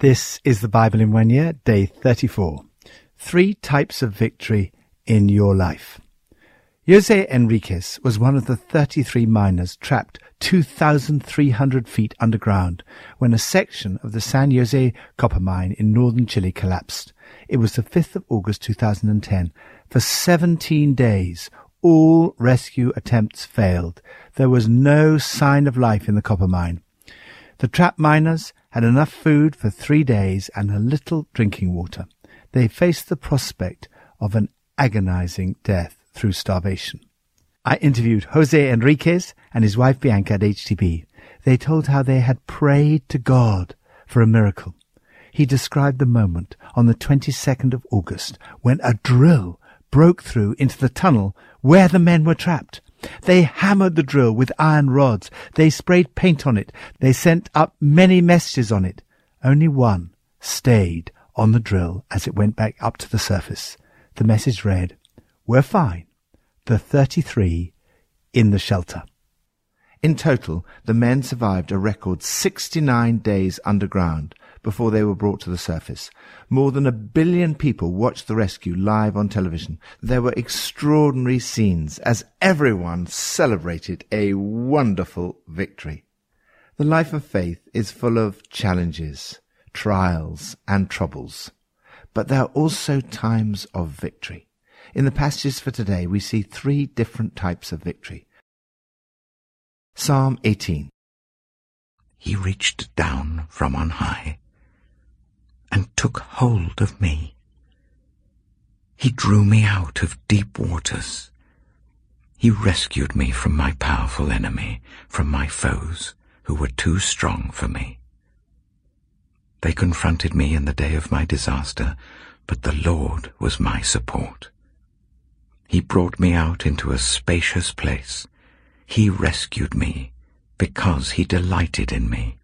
This is the Bible in one year, day 34. Three types of victory in your life. Jose Enriquez was one of the 33 miners trapped 2,300 feet underground when a section of the San Jose copper mine in northern Chile collapsed. It was the 5th of August 2010. For 17 days, all rescue attempts failed. There was no sign of life in the copper mine. The trapped miners had enough food for three days and a little drinking water. They faced the prospect of an agonizing death through starvation. I interviewed Jose Enriquez and his wife Blanca at HTB. They told how they had prayed to God for a miracle. He described the moment on the 22nd of August when a drill broke through into the tunnel where the men were trapped. They hammered the drill with iron rods. They sprayed paint on it. They sent up many messages on it. Only one stayed on the drill as it went back up to the surface. The message read, We're fine. The 33 in the shelter. In total, the men survived a record 69 days underground before they were brought to the surface. More than a billion people watched the rescue live on television. There were extraordinary scenes as everyone celebrated a wonderful victory. The life of faith is full of challenges, trials, and troubles. But there are also times of victory. In the passages for today, we see three different types of victory. Psalm 18. He reached down from on high and took hold of me. He drew me out of deep waters. He rescued me from my powerful enemy, from my foes who were too strong for me. They confronted me in the day of my disaster, but the Lord was my support. He brought me out into a spacious place. He rescued me because he delighted in me.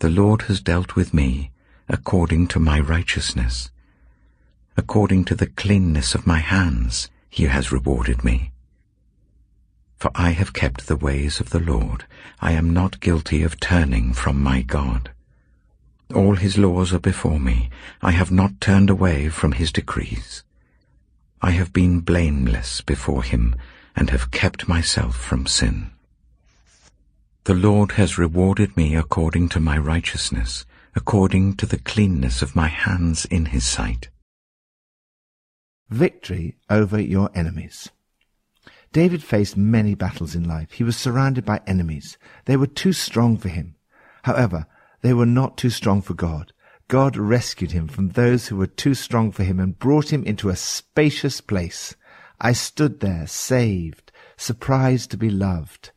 The Lord has dealt with me according to my righteousness. According to the cleanness of my hands he has rewarded me. For I have kept the ways of the Lord. I am not guilty of turning from my God. All his laws are before me. I have not turned away from his decrees. I have been blameless before him and have kept myself from sin. The Lord has rewarded me according to my righteousness, according to the cleanness of my hands in his sight. Victory over your enemies. David faced many battles in life. He was surrounded by enemies. They were too strong for him. However, they were not too strong for God. God rescued him from those who were too strong for him and brought him into a spacious place. I stood there, saved, surprised to be loved.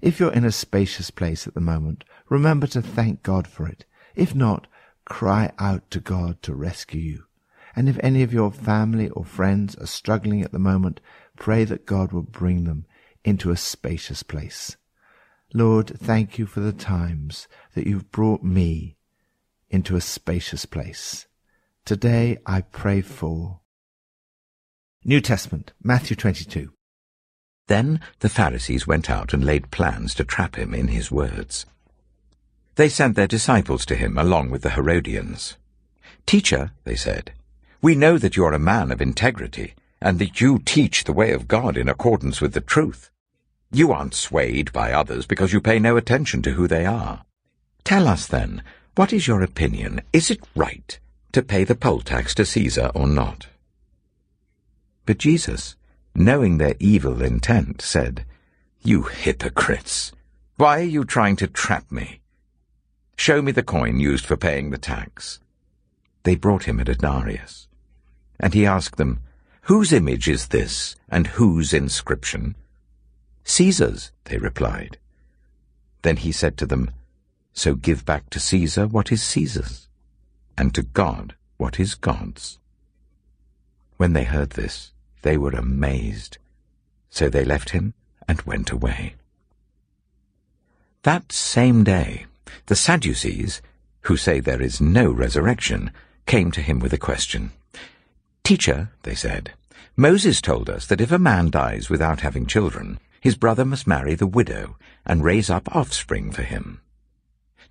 If you're in a spacious place at the moment, remember to thank God for it. If not, cry out to God to rescue you. And if any of your family or friends are struggling at the moment, pray that God will bring them into a spacious place. Lord, thank you for the times that you've brought me into a spacious place. Today I pray for New Testament, Matthew 22. Then the Pharisees went out and laid plans to trap him in his words. They sent their disciples to him along with the Herodians. Teacher, they said, we know that you are a man of integrity, and that you teach the way of God in accordance with the truth. You aren't swayed by others because you pay no attention to who they are. Tell us then, what is your opinion? Is it right to pay the poll tax to Caesar or not? But Jesus, knowing their evil intent, said, You hypocrites! Why are you trying to trap me? Show me the coin used for paying the tax. They brought him a denarius. And he asked them, Whose image is this, and whose inscription? Caesar's, they replied. Then he said to them, So give back to Caesar what is Caesar's, and to God what is God's. When they heard this, they were amazed. So they left him and went away. That same day, the Sadducees, who say there is no resurrection, came to him with a question. Teacher, they said, Moses told us that if a man dies without having children, his brother must marry the widow and raise up offspring for him.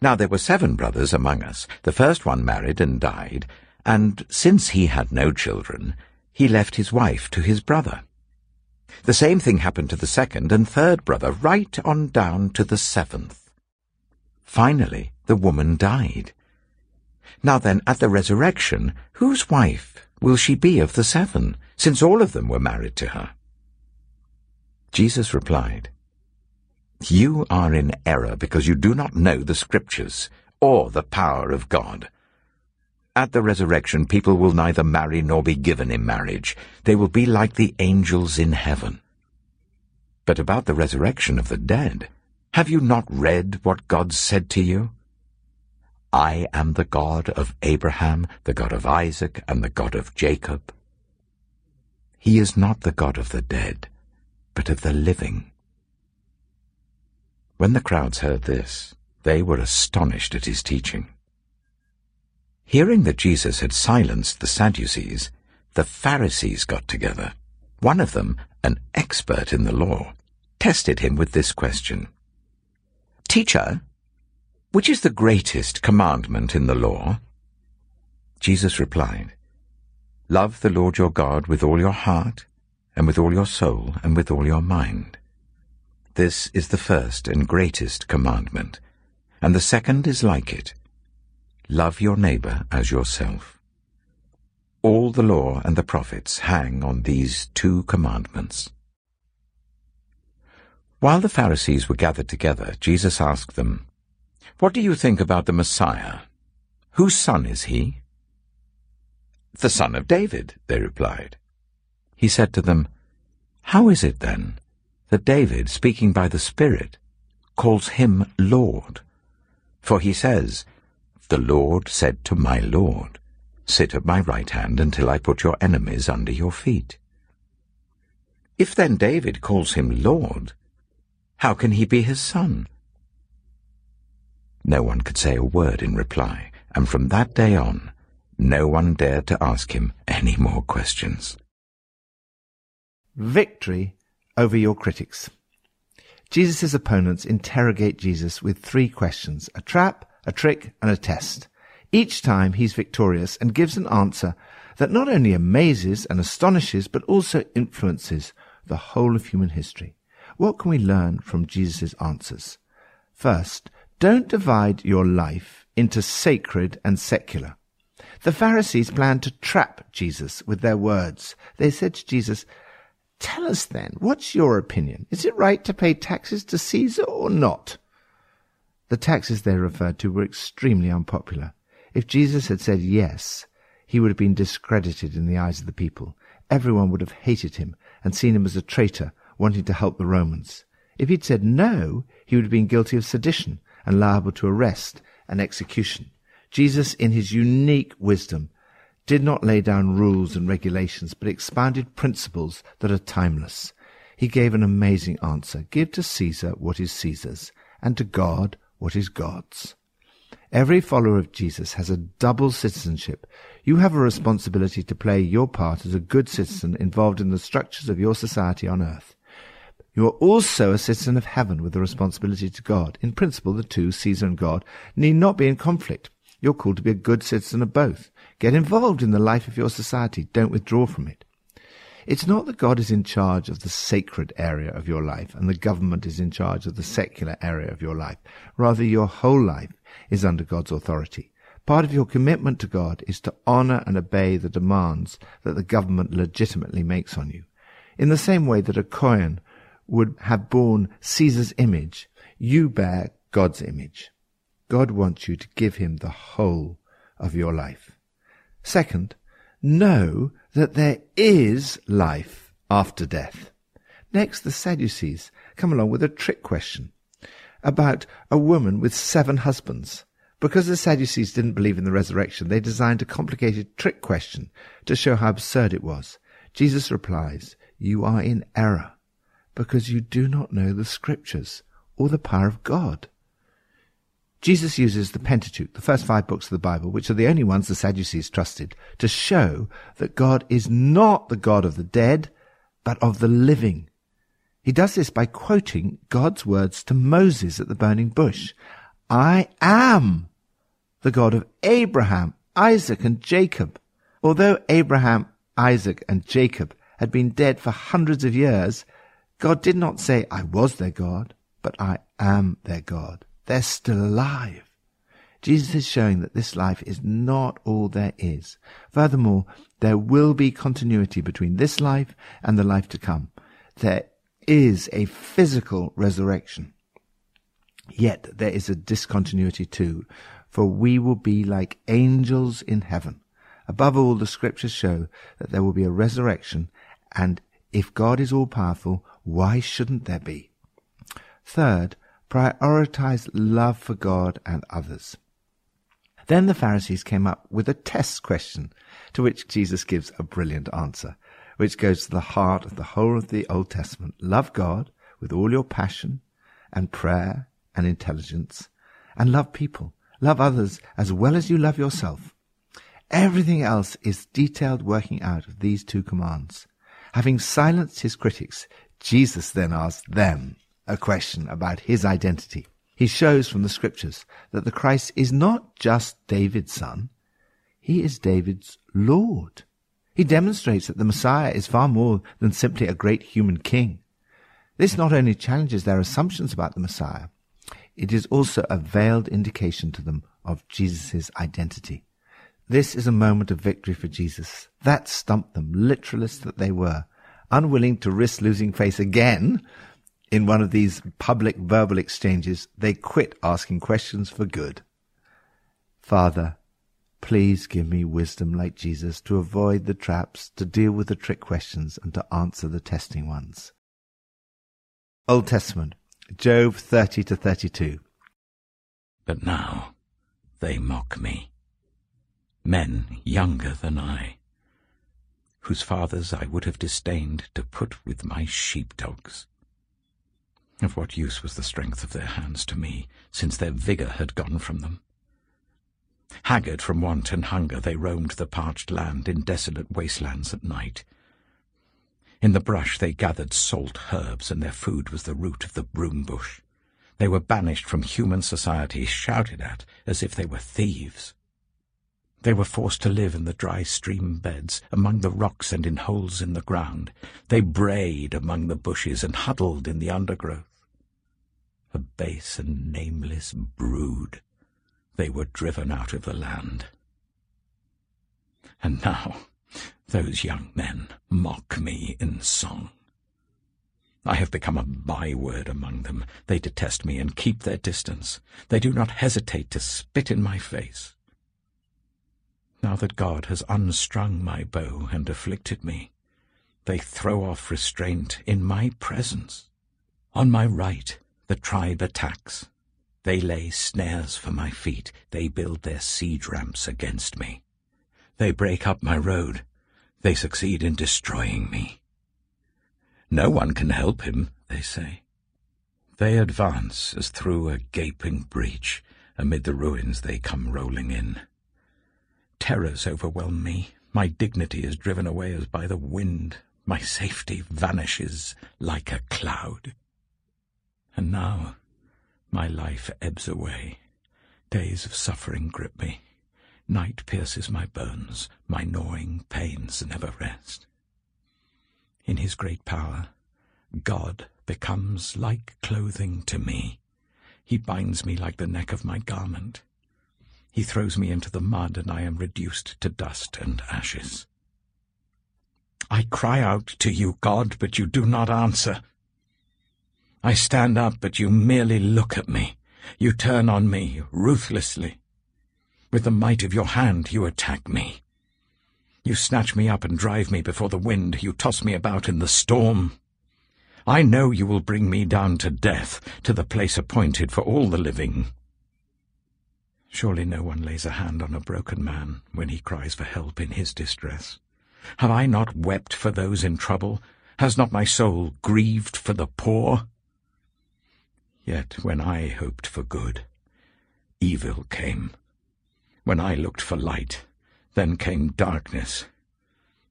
Now there were seven brothers among us. The first one married and died, and since he had no children, he left his wife to his brother. The same thing happened to the second and third brother, right on down to the seventh. Finally, the woman died. Now then, at the resurrection, whose wife will she be of the seven, since all of them were married to her? Jesus replied, You are in error because you do not know the Scriptures or the power of God. At the resurrection, people will neither marry nor be given in marriage. They will be like the angels in heaven. But about the resurrection of the dead, have you not read what God said to you? I am the God of Abraham, the God of Isaac, and the God of Jacob. He is not the God of the dead, but of the living. When the crowds heard this, they were astonished at his teaching. Hearing that Jesus had silenced the Sadducees, the Pharisees got together. One of them, an expert in the law, tested him with this question. Teacher, which is the greatest commandment in the law? Jesus replied, Love the Lord your God with all your heart, and with all your soul, and with all your mind. This is the first and greatest commandment, and the second is like it. Love your neighbor as yourself. All the law and the prophets hang on these two commandments. While the Pharisees were gathered together, Jesus asked them, what do you think about the Messiah? Whose son is he? The son of David, they replied. He said to them, How is it then that David, speaking by the Spirit, calls him Lord? For he says, The Lord said to my Lord, Sit at my right hand until I put your enemies under your feet. If then David calls him Lord, how can he be his son? No one could say a word in reply, and from that day on, no one dared to ask him any more questions. Victory over your critics. Jesus' opponents interrogate Jesus with three questions a trap, a trick, and a test. Each time he's victorious and gives an answer that not only amazes and astonishes, but also influences the whole of human history. What can we learn from Jesus' answers? First, don't divide your life into sacred and secular. The Pharisees planned to trap Jesus with their words. They said to Jesus, Tell us then, what's your opinion? Is it right to pay taxes to Caesar or not? The taxes they referred to were extremely unpopular. If Jesus had said yes, he would have been discredited in the eyes of the people. Everyone would have hated him and seen him as a traitor wanting to help the Romans. If he'd said no, he would have been guilty of sedition and liable to arrest and execution. Jesus, in his unique wisdom, did not lay down rules and regulations, but expounded principles that are timeless. He gave an amazing answer. Give to Caesar what is Caesar's, and to God what is God's. Every follower of Jesus has a double citizenship. You have a responsibility to play your part as a good citizen involved in the structures of your society on earth. You are also a citizen of heaven with a responsibility to God. In principle, the two, Caesar and God, need not be in conflict. You're called to be a good citizen of both. Get involved in the life of your society. Don't withdraw from it. It's not that God is in charge of the sacred area of your life and the government is in charge of the secular area of your life. Rather, your whole life is under God's authority. Part of your commitment to God is to honor and obey the demands that the government legitimately makes on you. In the same way that a coin would have borne Caesar's image, you bear God's image. God wants you to give him the whole of your life. Second, know that there is life after death. Next, the Sadducees come along with a trick question about a woman with seven husbands. Because the Sadducees didn't believe in the resurrection, they designed a complicated trick question to show how absurd it was. Jesus replies, You are in error because you do not know the scriptures or the power of God. Jesus uses the Pentateuch, the first five books of the Bible, which are the only ones the Sadducees trusted, to show that God is not the God of the dead, but of the living. He does this by quoting God's words to Moses at the burning bush. I am the God of Abraham, Isaac, and Jacob. Although Abraham, Isaac, and Jacob had been dead for hundreds of years, God did not say, I was their God, but I am their God. They're still alive. Jesus is showing that this life is not all there is. Furthermore, there will be continuity between this life and the life to come. There is a physical resurrection. Yet there is a discontinuity too, for we will be like angels in heaven. Above all, the scriptures show that there will be a resurrection, and if God is all powerful, why shouldn't there be? Third, prioritize love for God and others. Then the Pharisees came up with a test question, to which Jesus gives a brilliant answer, which goes to the heart of the whole of the Old Testament. Love God with all your passion and prayer and intelligence, and love people. Love others as well as you love yourself. Everything else is detailed working out of these two commands. Having silenced his critics, Jesus then asked them a question about his identity. He shows from the scriptures that the Christ is not just David's son, he is David's Lord. He demonstrates that the Messiah is far more than simply a great human king. This not only challenges their assumptions about the Messiah, it is also a veiled indication to them of Jesus' identity. This is a moment of victory for Jesus. That stumped them, literalists that they were, unwilling to risk losing face again in one of these public verbal exchanges, they quit asking questions for good. Father, please give me wisdom like Jesus to avoid the traps, to deal with the trick questions, and to answer the testing ones. Old Testament, Job 30 to 32. But now they mock me, men younger than I, whose fathers I would have disdained to put with my sheepdogs. Of what use was the strength of their hands to me, since their vigour had gone from them? Haggard from want and hunger, they roamed the parched land in desolate wastelands at night. In the brush they gathered salt herbs, and their food was the root of the broom bush. They were banished from human society, shouted at as if they were thieves. They were forced to live in the dry stream beds, among the rocks and in holes in the ground. They brayed among the bushes and huddled in the undergrowth. A base and nameless brood, they were driven out of the land. And now those young men mock me in song. I have become a byword among them. They detest me and keep their distance. They do not hesitate to spit in my face. Now that God has unstrung my bow and afflicted me, they throw off restraint in my presence. On my right the tribe attacks. They lay snares for my feet. They build their siege ramps against me. They break up my road. They succeed in destroying me. No one can help him, they say. They advance as through a gaping breach. Amid the ruins they come rolling in. Terrors overwhelm me. My dignity is driven away as by the wind. My safety vanishes like a cloud. And now my life ebbs away. Days of suffering grip me. Night pierces my bones. My gnawing pains never rest. In his great power, God becomes like clothing to me. He binds me like the neck of my garment. He throws me into the mud, and I am reduced to dust and ashes. I cry out to you, God, but you do not answer. I stand up, but you merely look at me. You turn on me ruthlessly. With the might of your hand you attack me. You snatch me up and drive me before the wind. You toss me about in the storm. I know you will bring me down to death, to the place appointed for all the living. Surely no one lays a hand on a broken man when he cries for help in his distress. Have I not wept for those in trouble? Has not my soul grieved for the poor? Yet when I hoped for good, evil came. When I looked for light, then came darkness.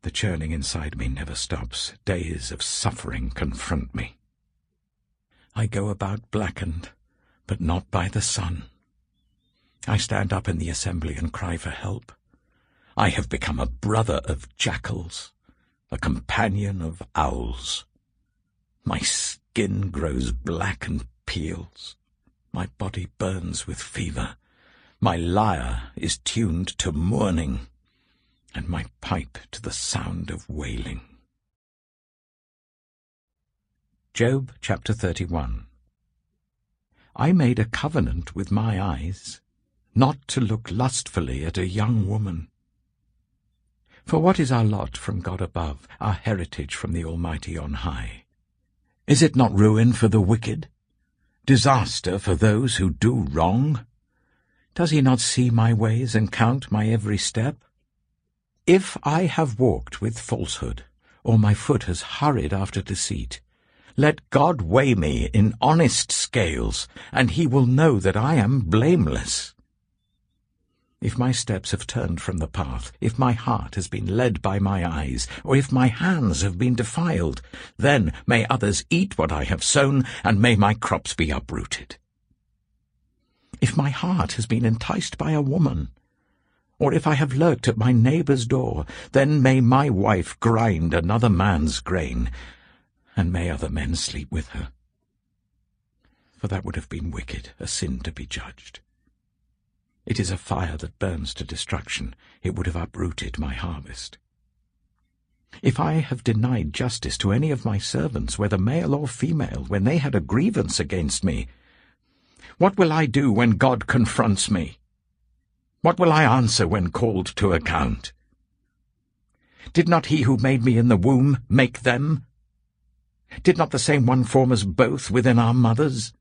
The churning inside me never stops. Days of suffering confront me. I go about blackened, but not by the sun. I stand up in the assembly and cry for help. I have become a brother of jackals, a companion of owls. My skin grows black and peels. My body burns with fever. My lyre is tuned to mourning, and my pipe to the sound of wailing. Job chapter 31 I made a covenant with my eyes, not to look lustfully at a young woman. For what is our lot from God above, our heritage from the Almighty on high? Is it not ruin for the wicked? Disaster for those who do wrong? Does he not see my ways and count my every step? If I have walked with falsehood, or my foot has hurried after deceit, let God weigh me in honest scales, and he will know that I am blameless. If my steps have turned from the path, if my heart has been led by my eyes, or if my hands have been defiled, then may others eat what I have sown, and may my crops be uprooted. If my heart has been enticed by a woman, or if I have lurked at my neighbour's door, then may my wife grind another man's grain, and may other men sleep with her. For that would have been wicked, a sin to be judged. It is a fire that burns to destruction. It would have uprooted my harvest. If I have denied justice to any of my servants, whether male or female, when they had a grievance against me, what will I do when God confronts me? What will I answer when called to account? Did not he who made me in the womb make them? Did not the same one form us both within our mothers?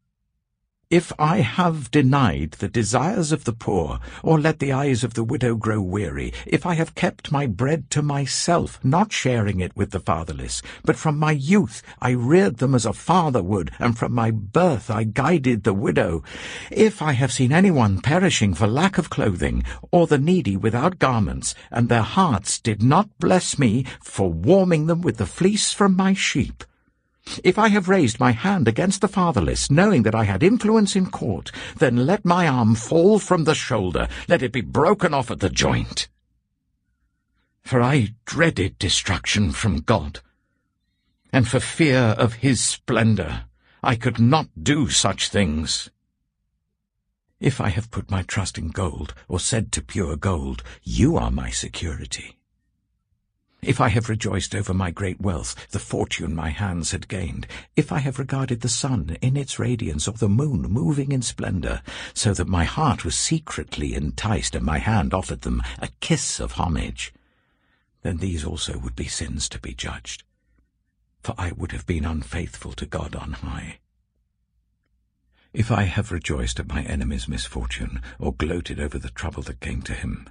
If I have denied the desires of the poor, or let the eyes of the widow grow weary, if I have kept my bread to myself, not sharing it with the fatherless, but from my youth I reared them as a father would, and from my birth I guided the widow, if I have seen anyone perishing for lack of clothing, or the needy without garments, and their hearts did not bless me for warming them with the fleece from my sheep, if I have raised my hand against the fatherless, knowing that I had influence in court, then let my arm fall from the shoulder, let it be broken off at the joint. For I dreaded destruction from God, and for fear of his splendour I could not do such things. If I have put my trust in gold, or said to pure gold, You are my security, if I have rejoiced over my great wealth, the fortune my hands had gained, if I have regarded the sun in its radiance or the moon moving in splendour, so that my heart was secretly enticed and my hand offered them a kiss of homage, then these also would be sins to be judged, for I would have been unfaithful to God on high. If I have rejoiced at my enemy's misfortune, or gloated over the trouble that came to him,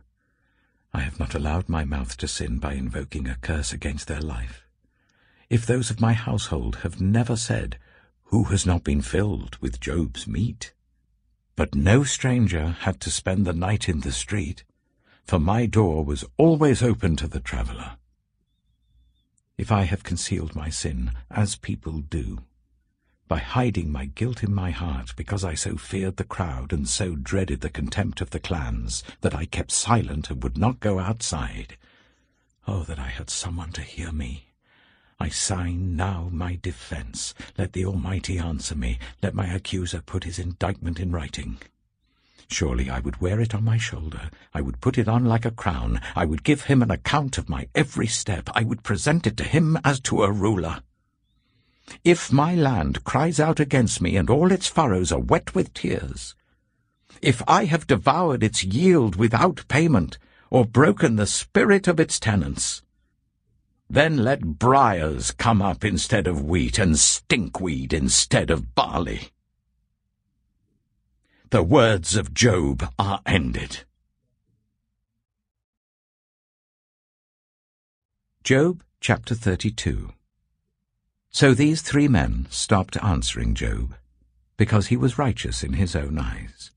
I have not allowed my mouth to sin by invoking a curse against their life. If those of my household have never said, Who has not been filled with Job's meat? But no stranger had to spend the night in the street, for my door was always open to the traveller. If I have concealed my sin, as people do, by hiding my guilt in my heart because I so feared the crowd and so dreaded the contempt of the clans that I kept silent and would not go outside. Oh, that I had someone to hear me! I sign now my defence. Let the Almighty answer me. Let my accuser put his indictment in writing. Surely I would wear it on my shoulder. I would put it on like a crown. I would give him an account of my every step. I would present it to him as to a ruler. If my land cries out against me and all its furrows are wet with tears, if I have devoured its yield without payment, or broken the spirit of its tenants, then let briars come up instead of wheat, and stinkweed instead of barley. The words of Job are ended. Job chapter 32 so these three men stopped answering Job, because he was righteous in his own eyes.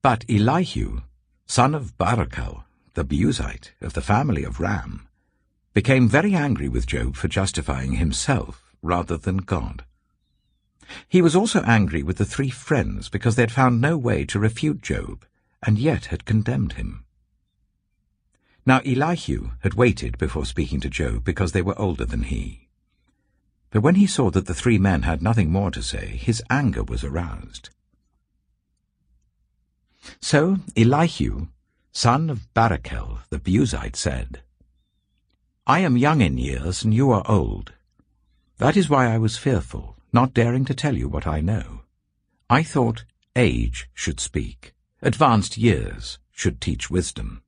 But Elihu, son of Barachel, the Buzite of the family of Ram, became very angry with Job for justifying himself rather than God. He was also angry with the three friends because they had found no way to refute Job, and yet had condemned him. Now Elihu had waited before speaking to Job because they were older than he. But when he saw that the three men had nothing more to say, his anger was aroused. So Elihu, son of Barachel the Buzite, said, I am young in years, and you are old. That is why I was fearful, not daring to tell you what I know. I thought age should speak, advanced years should teach wisdom.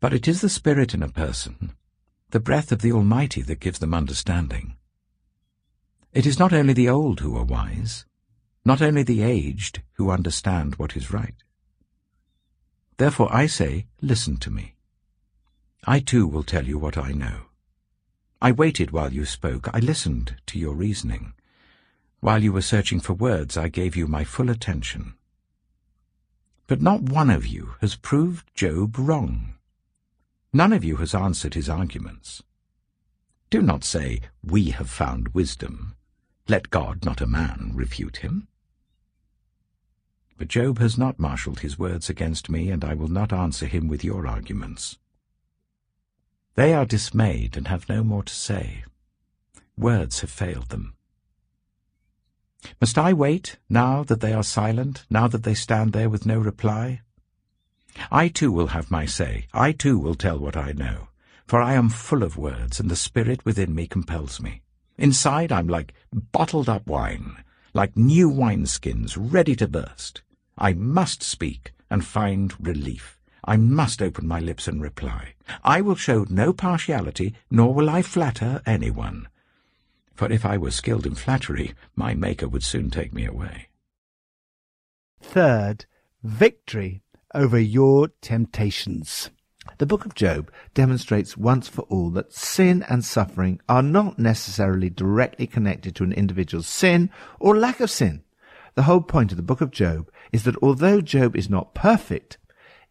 But it is the spirit in a person, the breath of the Almighty that gives them understanding. It is not only the old who are wise, not only the aged who understand what is right. Therefore I say, listen to me. I too will tell you what I know. I waited while you spoke, I listened to your reasoning. While you were searching for words, I gave you my full attention. But not one of you has proved Job wrong. None of you has answered his arguments. Do not say, We have found wisdom. Let God, not a man, refute him. But Job has not marshalled his words against me, and I will not answer him with your arguments. They are dismayed and have no more to say. Words have failed them. Must I wait, now that they are silent, now that they stand there with no reply? I too will have my say. I too will tell what I know. For I am full of words, and the spirit within me compels me. Inside I'm like bottled-up wine, like new wineskins ready to burst. I must speak and find relief. I must open my lips and reply. I will show no partiality, nor will I flatter anyone. For if I were skilled in flattery, my Maker would soon take me away. Third, victory over your temptations. The book of Job demonstrates once for all that sin and suffering are not necessarily directly connected to an individual's sin or lack of sin. The whole point of the book of Job is that although Job is not perfect,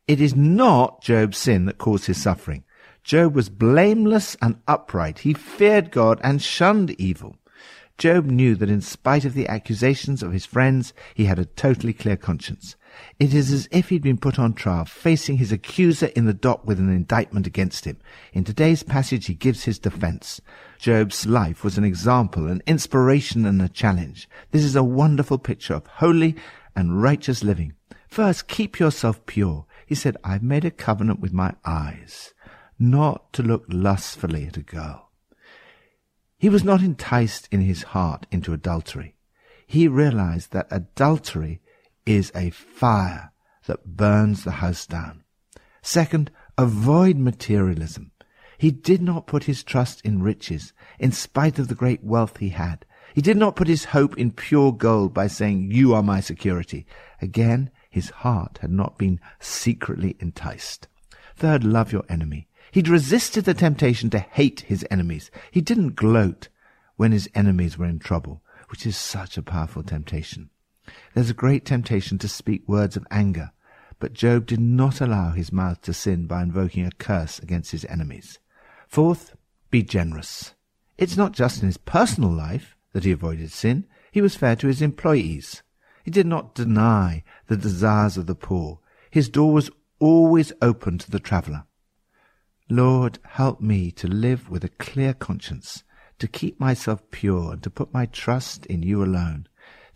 it is not Job's sin that caused his suffering. Job was blameless and upright. He feared God and shunned evil. Job knew that in spite of the accusations of his friends, he had a totally clear conscience. It is as if he'd been put on trial, facing his accuser in the dock with an indictment against him. In today's passage, he gives his defense. Job's life was an example, an inspiration, and a challenge. This is a wonderful picture of holy and righteous living. First, keep yourself pure. He said, I've made a covenant with my eyes, not to look lustfully at a girl. He was not enticed in his heart into adultery. He realized that adultery is a fire that burns the house down. Second, avoid materialism. He did not put his trust in riches, in spite of the great wealth he had. He did not put his hope in pure gold by saying, You are my security. Again, his heart had not been secretly enticed. Third, love your enemy. He'd resisted the temptation to hate his enemies. He didn't gloat when his enemies were in trouble, which is such a powerful temptation. There's a great temptation to speak words of anger, but Job did not allow his mouth to sin by invoking a curse against his enemies. Fourth, be generous. It's not just in his personal life that he avoided sin. He was fair to his employees. He did not deny the desires of the poor. His door was always open to the traveller. Lord, help me to live with a clear conscience, to keep myself pure, and to put my trust in you alone.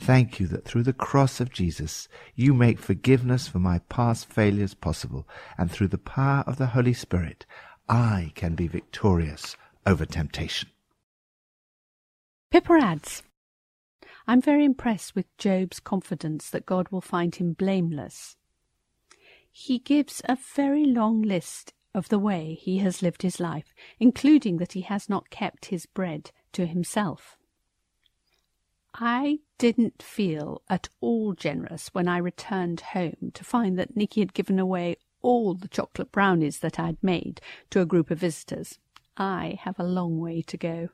Thank you that through the cross of Jesus you make forgiveness for my past failures possible, and through the power of the Holy Spirit I can be victorious over temptation. Pippa adds, I'm very impressed with Job's confidence that God will find him blameless. He gives a very long list of the way he has lived his life, including that he has not kept his bread to himself. I didn't feel at all generous when I returned home to find that Nicky had given away all the chocolate brownies that I'd made to a group of visitors. I have a long way to go.